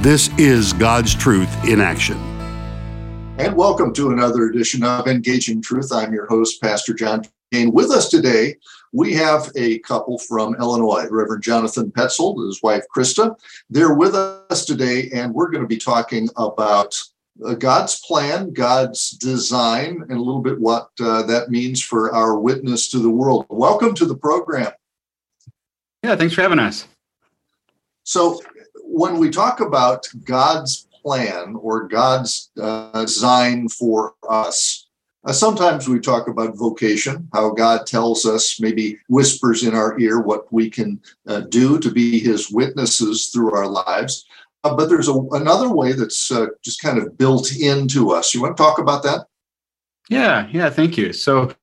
This is God's Truth in Action. And welcome to another edition of Engaging Truth. I'm your host, Pastor John Kane. With us today, we have a couple from Illinois, Reverend Jonathan Petzold and his wife, Krista. They're with us today, and we're going to be talking about uh, God's plan, God's design, and a little bit what uh, that means for our witness to the world. Welcome to the program. Yeah, thanks for having us. So, when we talk about God's plan or God's uh, design for us, uh, sometimes we talk about vocation, how God tells us, maybe whispers in our ear what we can uh, do to be his witnesses through our lives. Uh, but there's a, another way that's uh, just kind of built into us. You want to talk about that? Yeah, yeah, thank you. So,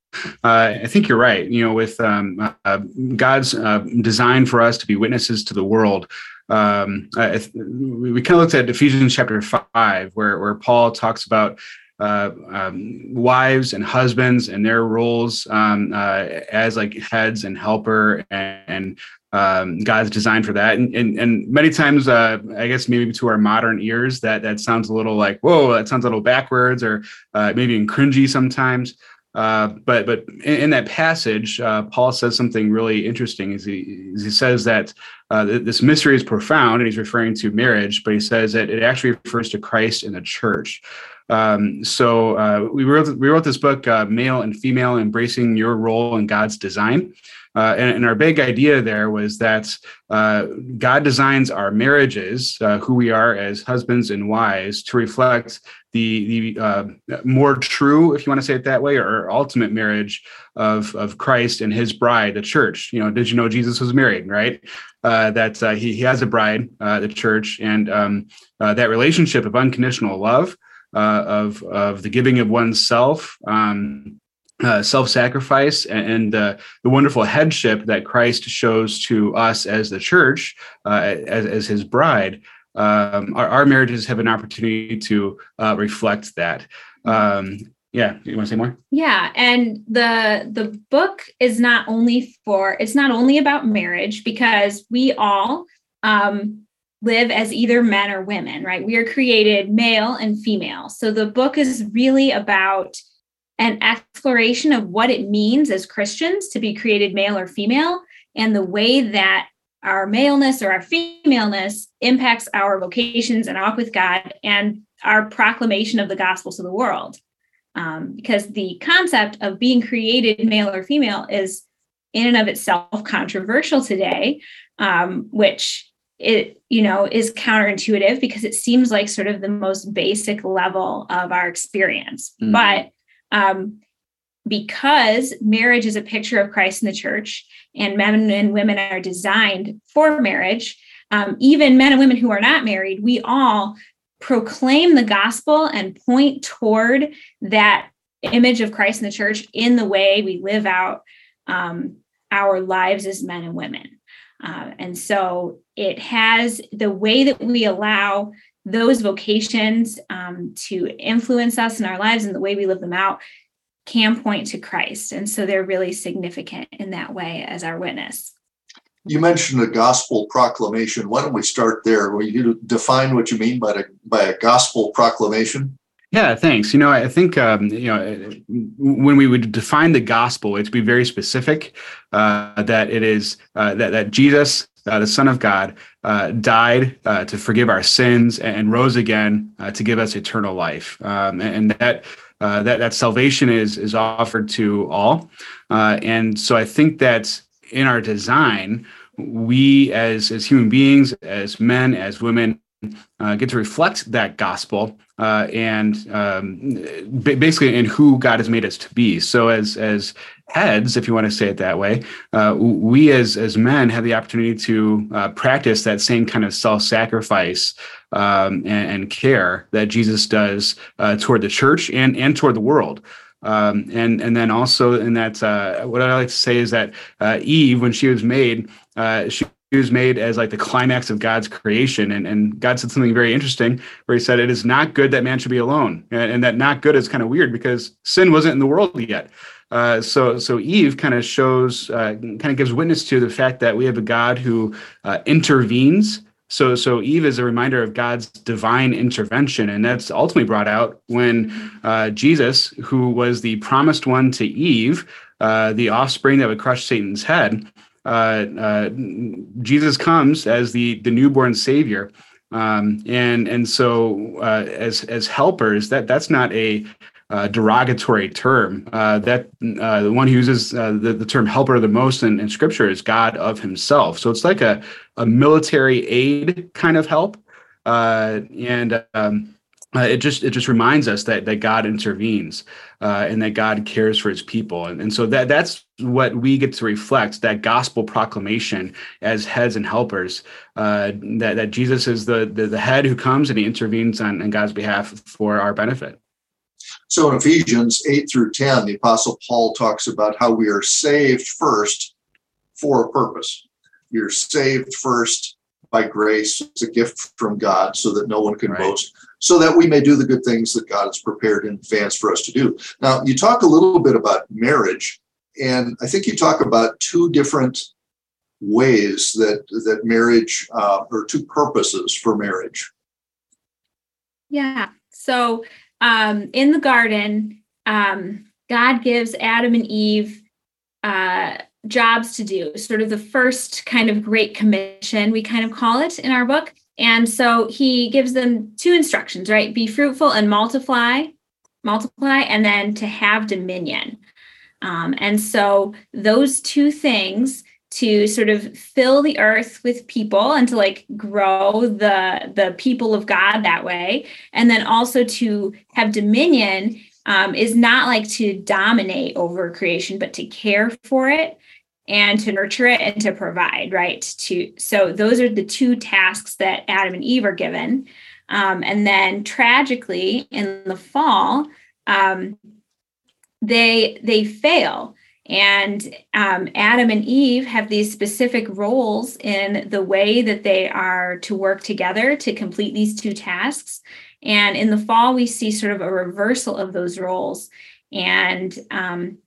uh, I think you're right. You know, with um, uh, God's uh, design for us to be witnesses to the world, um, th- we kind of looked at Ephesians chapter five, where where Paul talks about uh, um, wives and husbands and their roles um, uh, as like heads and helper and, and um, God's designed for that. And, and, and many times, uh, I guess maybe to our modern ears, that that sounds a little like, whoa, that sounds a little backwards or uh, maybe even cringy sometimes. Uh, but but in, in that passage, uh, Paul says something really interesting. Is he, he says that uh, this mystery is profound, and he's referring to marriage, but he says that it actually refers to Christ and the church. Um, so uh, we wrote we wrote this book, uh, "Male and Female: Embracing Your Role in God's Design." Uh, and, and, our big idea there was that uh, God designs our marriages, uh, who we are as husbands and wives, to reflect the the uh, more true, if you want to say it that way, or ultimate marriage of of Christ and His bride, the church. You know, did you know Jesus was married? Right, uh, that uh, he he has a bride, the church, and um, that relationship of unconditional love. of of the giving of oneself, um, uh, self-sacrifice and, and the wonderful headship that Christ shows to us as the church, uh, as, as His bride, um, our, our, marriages have an opportunity to uh, reflect that. Um, yeah, you want to say more? Yeah, and the the book is not only for it's not only about marriage because we all um, live as either men or women, right? We are created male and female. So the book is really about an exploration of what it means as Christians to be created male or female and the way that our maleness or our femaleness impacts our vocations and walk with God and our proclamation of the gospel to the world. Um, because the concept of being created male or female is in and of itself controversial today, um, which it you know is counterintuitive because it seems like sort of the most basic level of our experience. Mm-hmm. But um, because marriage is a picture of Christ in the church, and men and women are designed for marriage. Um, even men and women who are not married, we all proclaim the gospel and point toward that image of Christ in the church in the way we live out um, our lives as men and women. Uh, and so it has the way that we allow those vocations um, to influence us in our lives and the way we live them out can point to Christ. And so they're really significant in that way as our witness. You mentioned a gospel proclamation. Why don't we start there? Will you define what you mean by a, by a gospel proclamation? Yeah, thanks. You know, I think um, you know when we would define the gospel, it to be very specific uh, that it is uh, that that Jesus uh, the Son of God, uh, died uh, to forgive our sins and rose again uh, to give us eternal life. Um, and that, uh, that that salvation is is offered to all. Uh, and so I think that in our design, we as as human beings, as men, as women, get to reflect that gospel and um, basically in who God has made us to be. So as as heads, if you want to say it that way, uh, we as as men have the opportunity to uh, practice that same kind of self sacrifice um, and, and, care that Jesus does uh, toward the church and and toward the world. Um, and and then also in that uh, what I like to say is that uh, Eve, when she was made, uh, she was made as like the climax of God's creation. And, and God said something very interesting where he said, It is not good that man should be alone. And, and that not good is kind of weird because sin wasn't in the world yet. Uh, so, so Eve kind of shows, uh, kind of gives witness to the fact that we have a God who uh, intervenes. So, so Eve is a reminder of God's divine intervention, and that's ultimately brought out when uh, Jesus, who was the promised one to Eve, uh, the offspring that would crush Satan's head, uh, Jesus comes as the the newborn Savior. Um, and and so uh, as as helpers, that that's not a uh, derogatory term. Uh, that uh, the one who uses uh, the, the term helper the most in, in, scripture is God of himself. So it's like a, a military aid kind of help. Uh, and um, uh, it just it just reminds us that that God intervenes and that God cares for his people. And, and so that that's what we get to reflect that gospel proclamation as heads and helpers that, that Jesus is the, the, the head who comes and he intervenes on, on God's behalf for our benefit. So in Ephesians 8 through 10, the Apostle Paul talks about how we are saved first for a purpose. You're saved first by grace. It's a gift from God so that no one can right. boast, so that we may do the good things that God has prepared in advance for us to do. Now, you talk a little bit about marriage, and I think you talk about two different ways that that marriage uh, or two purposes for marriage. Yeah. So um, in the garden, um, God gives Adam and Eve uh, jobs to do, sort of the first kind of great commission, we kind of call it in our book. And so he gives them two instructions, right? Be fruitful and multiply, multiply, and then to have dominion. Um, and so those two things to sort of fill the earth with people and to like grow the the people of God that way, and then also to have dominion um, is not like to dominate over creation, but to care for it and to nurture it and to provide right? To so those are the two tasks that adam and eve are given. Um, and then tragically in the fall um, they they fail and um, Adam and Eve have these specific roles in the way that they are to work together to complete these two tasks. And in the fall, we see sort of a reversal of those roles. And um,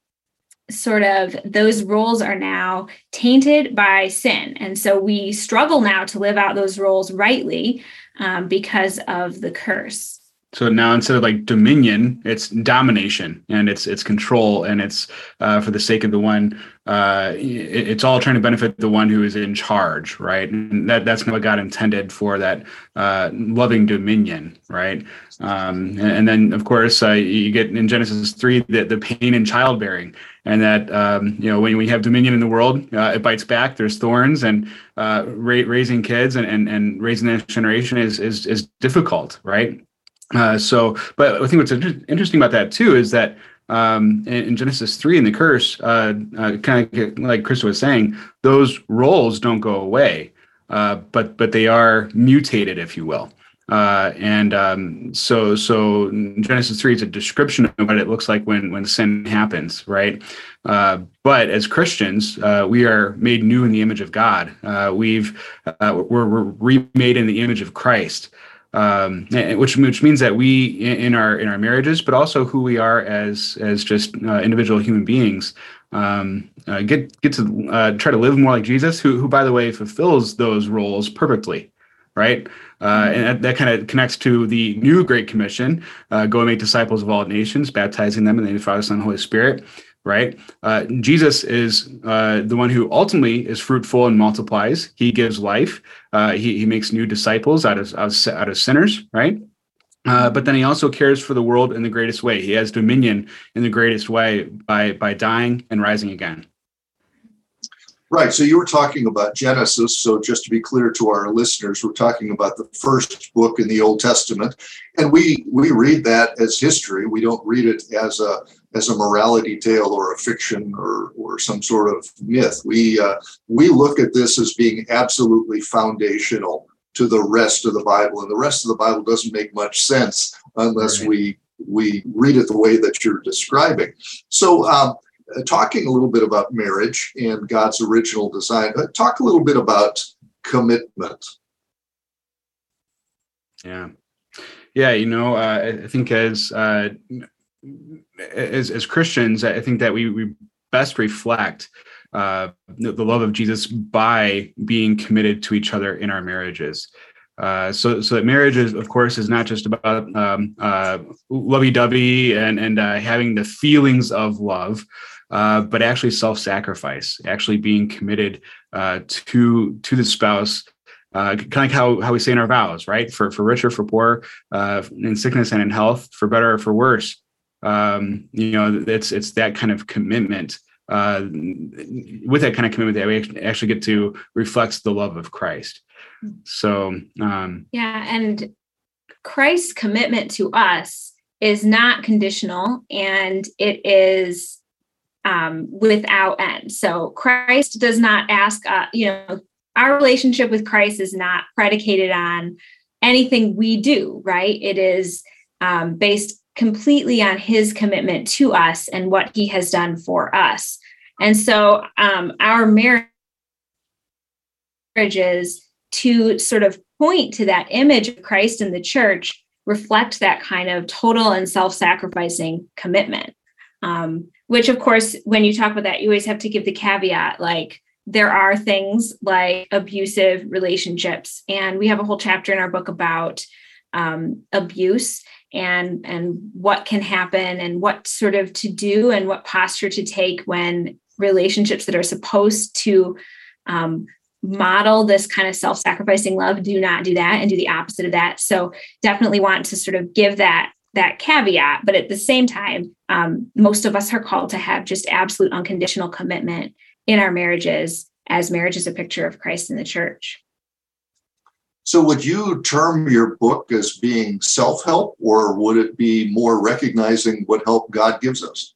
sort of those roles are now tainted by sin. And so we struggle now to live out those roles rightly um, because of the curse. So now instead of like dominion, it's domination and it's it's control and it's uh, for the sake of the one. Uh, it, it's all trying to benefit the one who is in charge, right? And that that's what God intended for that uh, loving dominion, right? Um, and, and, then of course uh, you get in Genesis three the, the pain in childbearing, and that um, you know when we have dominion in the world, uh, it bites back. There's thorns, and uh, ra- raising kids and, and and raising the next generation is is is difficult, right? Uh, so, but I think what's inter- interesting about that too is that um, in, in, Genesis three in the curse, uh, uh, kind of like Chris was saying, those roles don't go away, uh, but but they are mutated, if you will. Uh, and um, so so Genesis three is a description of what it looks like when when sin happens, right? Uh, but as Christians, we are made new in the image of God. we've we're, we're remade in the image of Christ um, which which means that we in our in our marriages, but also who we are as as just uh, individual human beings, um, uh, get get to uh, try to live more like Jesus, who who by the way fulfills those roles perfectly, right? Uh, and that, that kind of connects to the new Great Commission: uh, go and make disciples of all nations, baptizing them in the name of the Father, Son, and Holy Spirit right? Uh, Jesus is uh, the one who ultimately is fruitful and multiplies. He gives life. Uh, he, he makes new disciples out of, out of sinners, right? Uh, but then he also cares for the world in the greatest way. He has dominion in the greatest way by by dying and rising again. Right. So you were talking about Genesis. So just to be clear to our listeners, we're talking about the first book in the Old Testament, and we we read that as history. We don't read it as a as a morality tale or a fiction or or some sort of myth. We uh, we look at this as being absolutely foundational to the rest of the Bible, and the rest of the Bible doesn't make much sense unless right. we we read it the way that you're describing. So. Um, talking a little bit about marriage and God's original design, uh, talk a little bit about commitment. Yeah. Yeah, you know, uh, I think as uh, as as Christians, I think that we we best reflect uh, the, love of Jesus by being committed to each other in our marriages. Uh, so, so that marriage is, of course, is not just about um, uh, lovey-dovey and and uh, having the feelings of love, uh, but actually self-sacrifice, actually being committed uh, to to the spouse uh, kind of like how, how we say in our vows, right? For for richer, for poor, uh, in sickness and in health, for better or for worse. Um, you know, it's it's that kind of commitment. Uh, with that kind of commitment that we actually get to reflect the love of Christ. So um, yeah, and Christ's commitment to us is not conditional, and it is um, without end. So Christ does not ask, uh, you know, our relationship with Christ is not predicated on anything we do, right? It is um, based completely on his commitment to us and what he has done for us. And so um, our marriages to sort of point to that image of Christ in the church reflect that kind of total and self-sacrificing commitment. Um, which of course, when you talk about that, you always have to give the caveat like there are things like abusive relationships and we have a whole chapter in our book about um, abuse and and what can happen and what sort of to do and what posture to take when relationships that are supposed to um, model this kind of self-sacrificing love do not do that and do the opposite of that so definitely want to sort of give that that caveat but at the same time um, most of us are called to have just absolute unconditional commitment in our marriages as marriage is a picture of Christ in the church. So, would you term your book as being self help, or would it be more recognizing what help God gives us?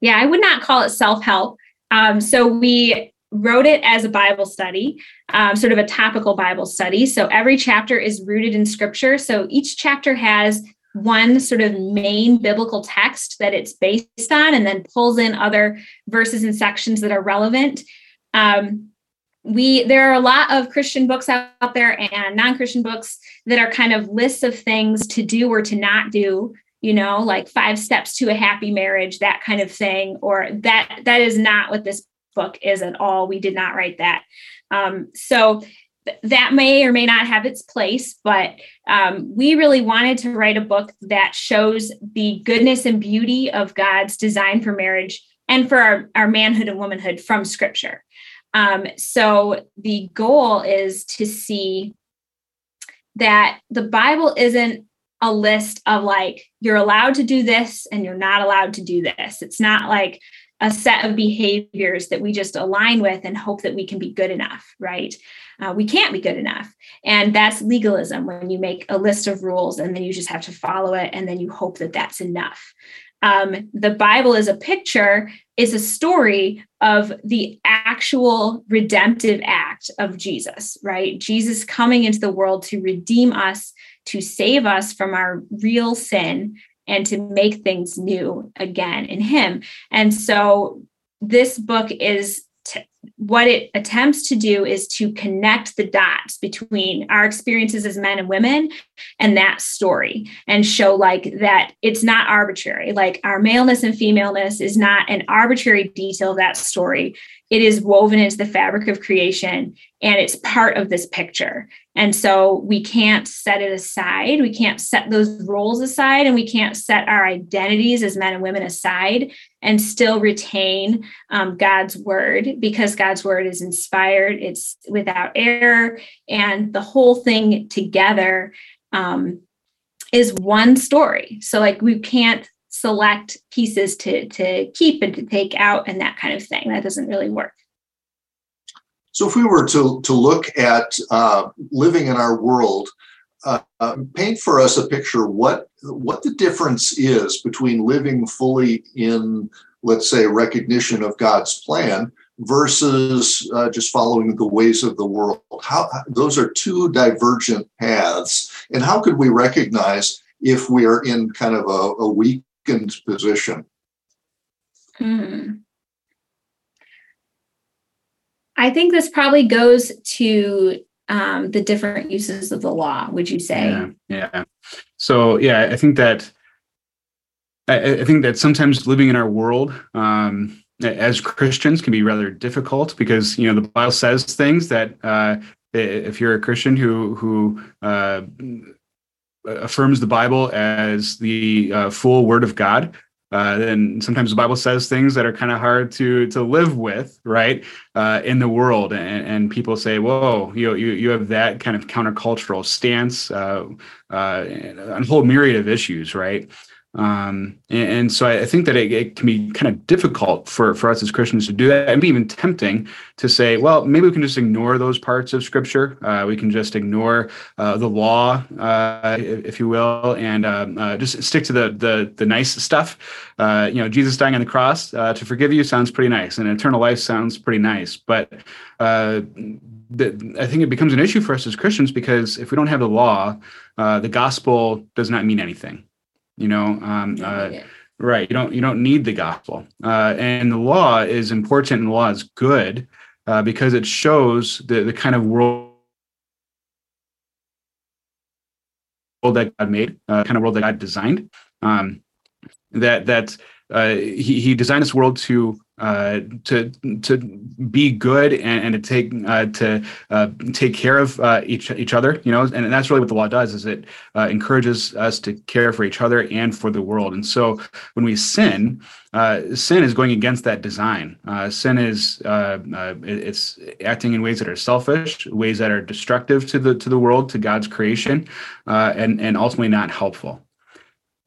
Yeah, I would not call it self help. Um, so, we wrote it as a Bible study, um, sort of a topical Bible study. So, every chapter is rooted in scripture. So, each chapter has one sort of main biblical text that it's based on and then pulls in other verses and sections that are relevant um, we there are a lot of christian books out there and non-christian books that are kind of lists of things to do or to not do you know like five steps to a happy marriage that kind of thing or that that is not what this book is at all we did not write that um, so that may or may not have its place, but um, we really wanted to write a book that shows the goodness and beauty of God's design for marriage and for our, our manhood and womanhood from scripture. Um, so the goal is to see that the Bible isn't a list of like, you're allowed to do this and you're not allowed to do this. It's not like a set of behaviors that we just align with and hope that we can be good enough, right? Uh, we can't be good enough. And that's legalism when you make a list of rules and then you just have to follow it and then you hope that that's enough. Um, the Bible is a picture, is a story of the actual redemptive act of Jesus, right? Jesus coming into the world to redeem us, to save us from our real sin, and to make things new again in Him. And so this book is what it attempts to do is to connect the dots between our experiences as men and women and that story and show like that it's not arbitrary. Like our maleness and femaleness is not an arbitrary detail of that story. It is woven into the fabric of creation and it's part of this picture. And so we can't set it aside. We can't set those roles aside and we can't set our identities as men and women aside and still retain um, god's word because god's word is inspired it's without error and the whole thing together um, is one story. So like we can't select pieces to to keep and to take out and that kind of thing. That doesn't really work. So if we were to to look at uh, living in our world uh, uh, paint for us a picture what what the difference is between living fully in, let's say, recognition of God's plan versus uh, just following the ways of the world. How those are two divergent paths, and how could we recognize if we are in kind of a, a weakened position? Hmm. I think this probably goes to um, the different uses of the law, would you say? Yeah. yeah. So, yeah, I think that. I, I think that sometimes living in our world um, as Christians can be rather difficult because you know the Bible says things that uh, if you're a Christian who who uh, affirms the Bible as the uh, full Word of God, uh, then sometimes the Bible says things that are kind of hard to to live with, right, uh, in the world, and, and people say, "Whoa, you you you have that kind of countercultural stance uh, uh on a whole myriad of issues, right?" Um, and, and, so I, I think that it, it, can be kind of difficult for, for us as Christians to do that and be even tempting to say, well, maybe we can just ignore those parts of scripture. Uh, we can just ignore uh, the law, uh, if, you will, and um, uh, just stick to the, the, the nice stuff. Uh, you know, Jesus dying on the cross uh, to forgive you sounds pretty nice and eternal life sounds pretty nice. But the, I think it becomes an issue for us as Christians because if we don't have the law, the gospel does not mean anything you know um, uh, right you don't you don't need the gospel. Uh, and the law is important and the law is good uh, because it shows the, the kind of world that god made uh, kind of world that god designed. Um, that that uh, he, he designed this world to uh, to to be good and, and to take uh, to uh, take care of uh, each each other, you know, and that's really what the law does is it uh, encourages us to care for each other and for the world. And so when we sin, sin is going against that design. sin is it's acting in ways that are selfish, ways that are destructive to the to the world, to God's creation, and and ultimately not helpful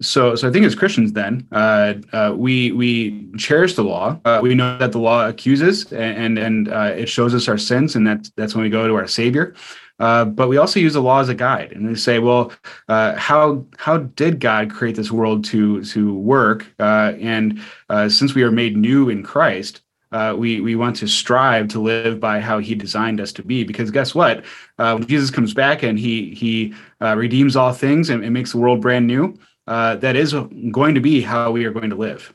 so so i think as christians then uh, uh, we we cherish the law uh, we know that the law accuses and and uh, it shows us our sins and that that's when we go to our savior uh, but we also use the law as a guide and we say well uh, how how did god create this world to to work and since we are made new in christ uh, we we want to strive to live by how He designed us to be. Because guess what? Uh, when Jesus comes back and He He uh, redeems all things and, and, makes the world brand new, uh, that is going to be how we are going to live.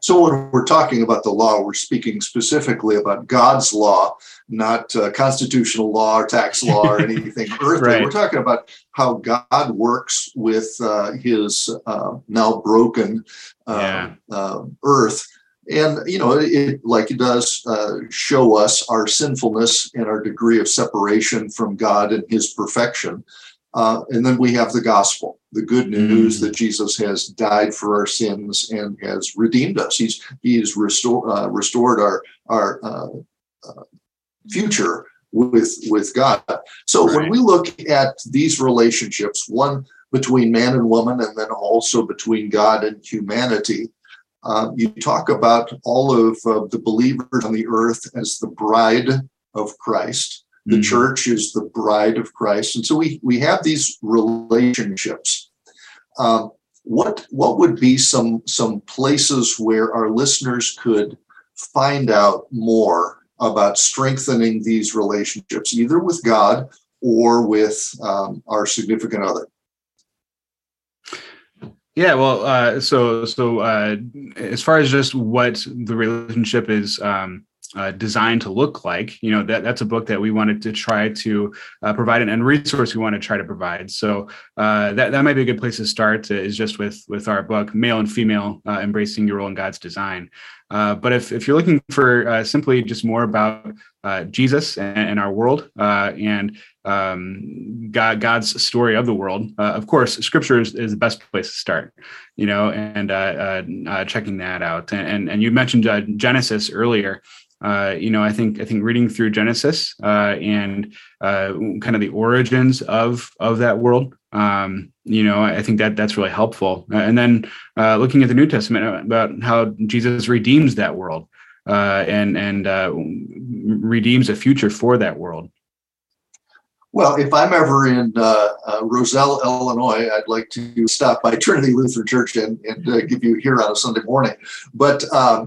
So, when we're talking about the law, we're speaking specifically about God's law, not uh, constitutional law or tax law or anything earthly. Right. We're talking about how God works with uh, his uh, now broken uh, yeah. Uh, earth. And, you know, it, like it does show us our sinfulness and our degree of separation from God and his perfection. Uh, and then we have the gospel, the good news mm. that Jesus has died for our sins and has redeemed us. He's he's restored uh, restored our our uh, uh, future with with God. So right. when we look at these relationships, one between man and woman, and then also between God and humanity, uh, you talk about all of the believers on the earth as the bride of Christ. The mm-hmm. church is the bride of Christ. And so we, we have these relationships. Um, what, what would be some, some places where our listeners could find out more about strengthening these relationships, either with God or with um, our significant other? Yeah, well, uh, so so uh, as far as just what the relationship is um, uh, designed to look like you know that that's a book that we wanted to try to uh, provide and, and resource we want to try to provide so uh, that, that might be a good place to start to, is just with with our book male and female uh, embracing your role in god's design uh, but if, if you're looking for uh, simply just more about jesus and, and, our world and um, God, God's story of the world. Uh, of course, Scripture is, is, the best place to start, you know, and uh, uh, checking that out. And and, and you mentioned Genesis earlier uh, you know, I think I think reading through Genesis uh, and uh, kind of the origins of of that world, um, you know, I think that that's really helpful. Uh, and then uh, looking at the New Testament about how Jesus redeems that world uh, and and redeems a future for that world. Well, if I'm ever in uh, uh, Roselle, Illinois, I'd like to stop by Trinity Lutheran Church and, and uh, give you here on a Sunday morning. But um, uh,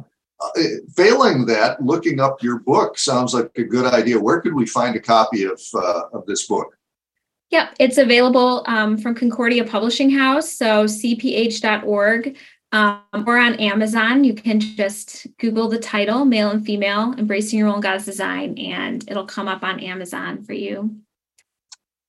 failing that, looking up your book sounds like a good idea. Where could we find a copy of uh, of this book? Yep, it's available um, from Concordia Publishing House, so cph.org, um, or on Amazon. You can just Google the title, Male and Female Embracing Your Role in God's Design, and it'll come up on Amazon for you.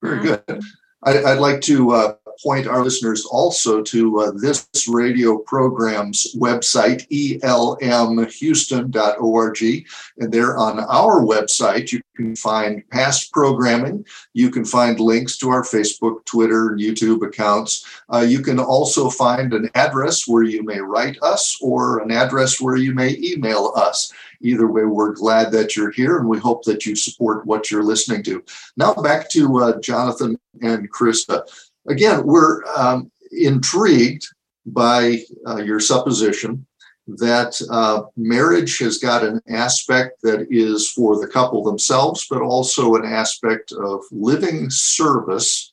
Very good. I, would like to uh, point our listeners also to uh, this radio program's website, elmhouston.org. And there on our website, you can find past programming. You can find links to our Facebook, Twitter, and YouTube accounts. Uh, you can also find an address where you may write us or an address where you may email us. Either way, we're glad that you're here and we hope that you support what you're listening to. Now, back to uh, Jonathan and Krista. Again, we're um, intrigued by uh, your supposition that uh, marriage has got an aspect that is for the couple themselves, but also an aspect of living service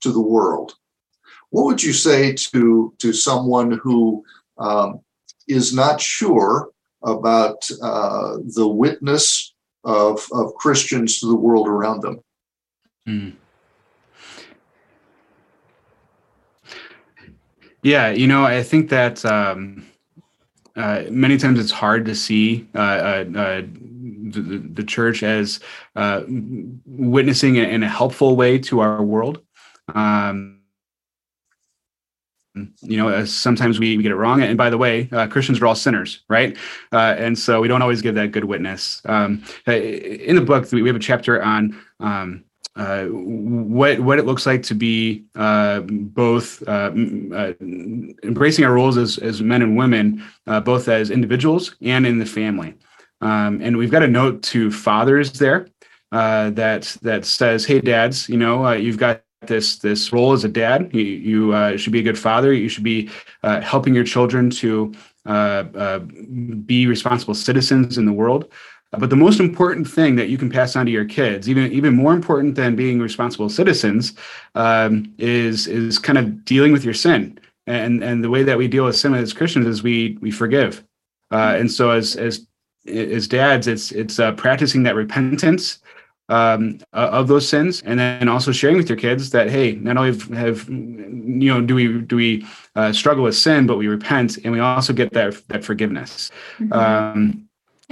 to the world. What would you say to, to someone who um, is not sure about uh, the witness of, of Christians to the world around them? Mm. Yeah, you know, I think that um, uh, many times it's hard to see uh, uh, uh the, the, church as uh, witnessing in a helpful way to our world. Um, you know, sometimes we, we, get it wrong. And by the way, uh, Christians are all sinners, right? and so we don't always give that good witness. Um, in the book, we have a chapter on um, uh, what what it looks like to be uh, both uh, uh embracing our roles as as men and women, uh, both as individuals and in the family. Um, and we've got a note to fathers there that that says, "Hey, dads, you know you've got." This this role as a dad, you, you should be a good father. You should be helping your children to be responsible citizens in the world. But the most important thing that you can pass on to your kids, even even more important than being responsible citizens, um, is is kind of dealing with your sin. And and the way that we deal with sin as Christians is we we forgive. Uh, and so as as as dads, it's it's uh, practicing that repentance um, uh, of those sins, and then also sharing with your kids that hey, not only have, have you know do we do we uh, struggle with sin, but we repent, and we also get that that forgiveness. Mm-hmm. Um,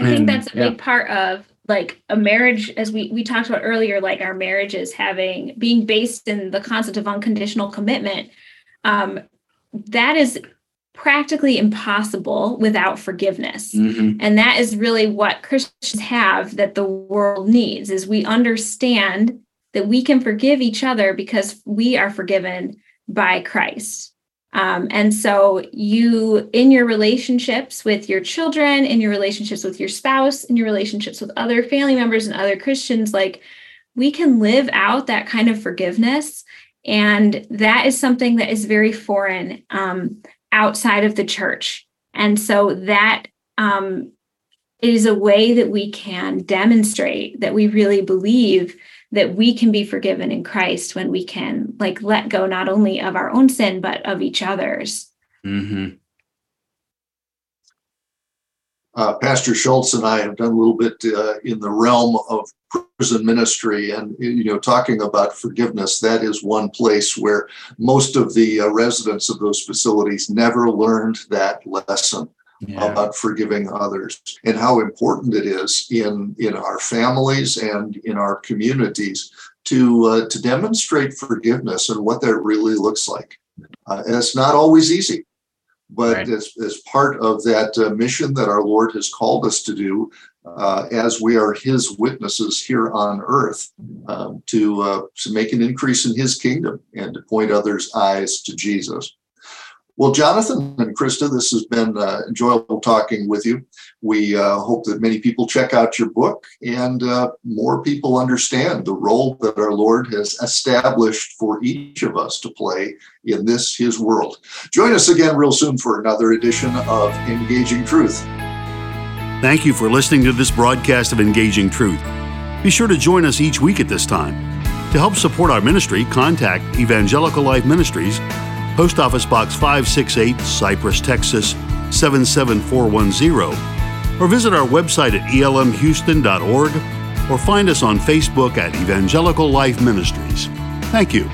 I think that's a yeah. big part of like a marriage as we we talked about earlier like our marriages having being based in the concept of unconditional commitment um that is practically impossible without forgiveness mm-hmm. and that is really what christians have that the world needs is we understand that we can forgive each other because we are forgiven by christ um, and so, you, in your relationships with your children, in your relationships with your spouse, in your relationships with other family members and other Christians, like we can live out that kind of forgiveness. And that is something that is very foreign um, outside of the church. And so, that um, is a way that we can demonstrate that we really believe that we can be forgiven in Christ when we can like let go not only of our own sin but of each other's. Mm-hmm. Uh, Pastor Schultz and I have done a little bit uh, in the realm of prison ministry, and you know, talking about forgiveness. That is one place where most of the uh, residents of those facilities never learned that lesson yeah. about forgiving others and how important it is in in our families and in our communities to uh, to demonstrate forgiveness and what that really looks like. Uh, and it's not always easy, but right. as, as part of that uh, mission that our Lord has called us to do, uh, as we are His witnesses here on earth, um, to uh, to make an increase in His kingdom and to point others' eyes to Jesus. Well, Jonathan and Krista, this has been uh, enjoyable talking with you. We uh, hope that many people check out your book and uh, more people understand the role that our Lord has established for each of us to play in this, His world. Join us again real soon for another edition of Engaging Truth. Thank you for listening to this broadcast of Engaging Truth. Be sure to join us each week at this time. To help support our ministry, contact Evangelical Life Ministries, Post Office Box 568, Cypress, Texas 77410, or visit our website at elmhouston.org or find us on Facebook at Evangelical Life Ministries. Thank you.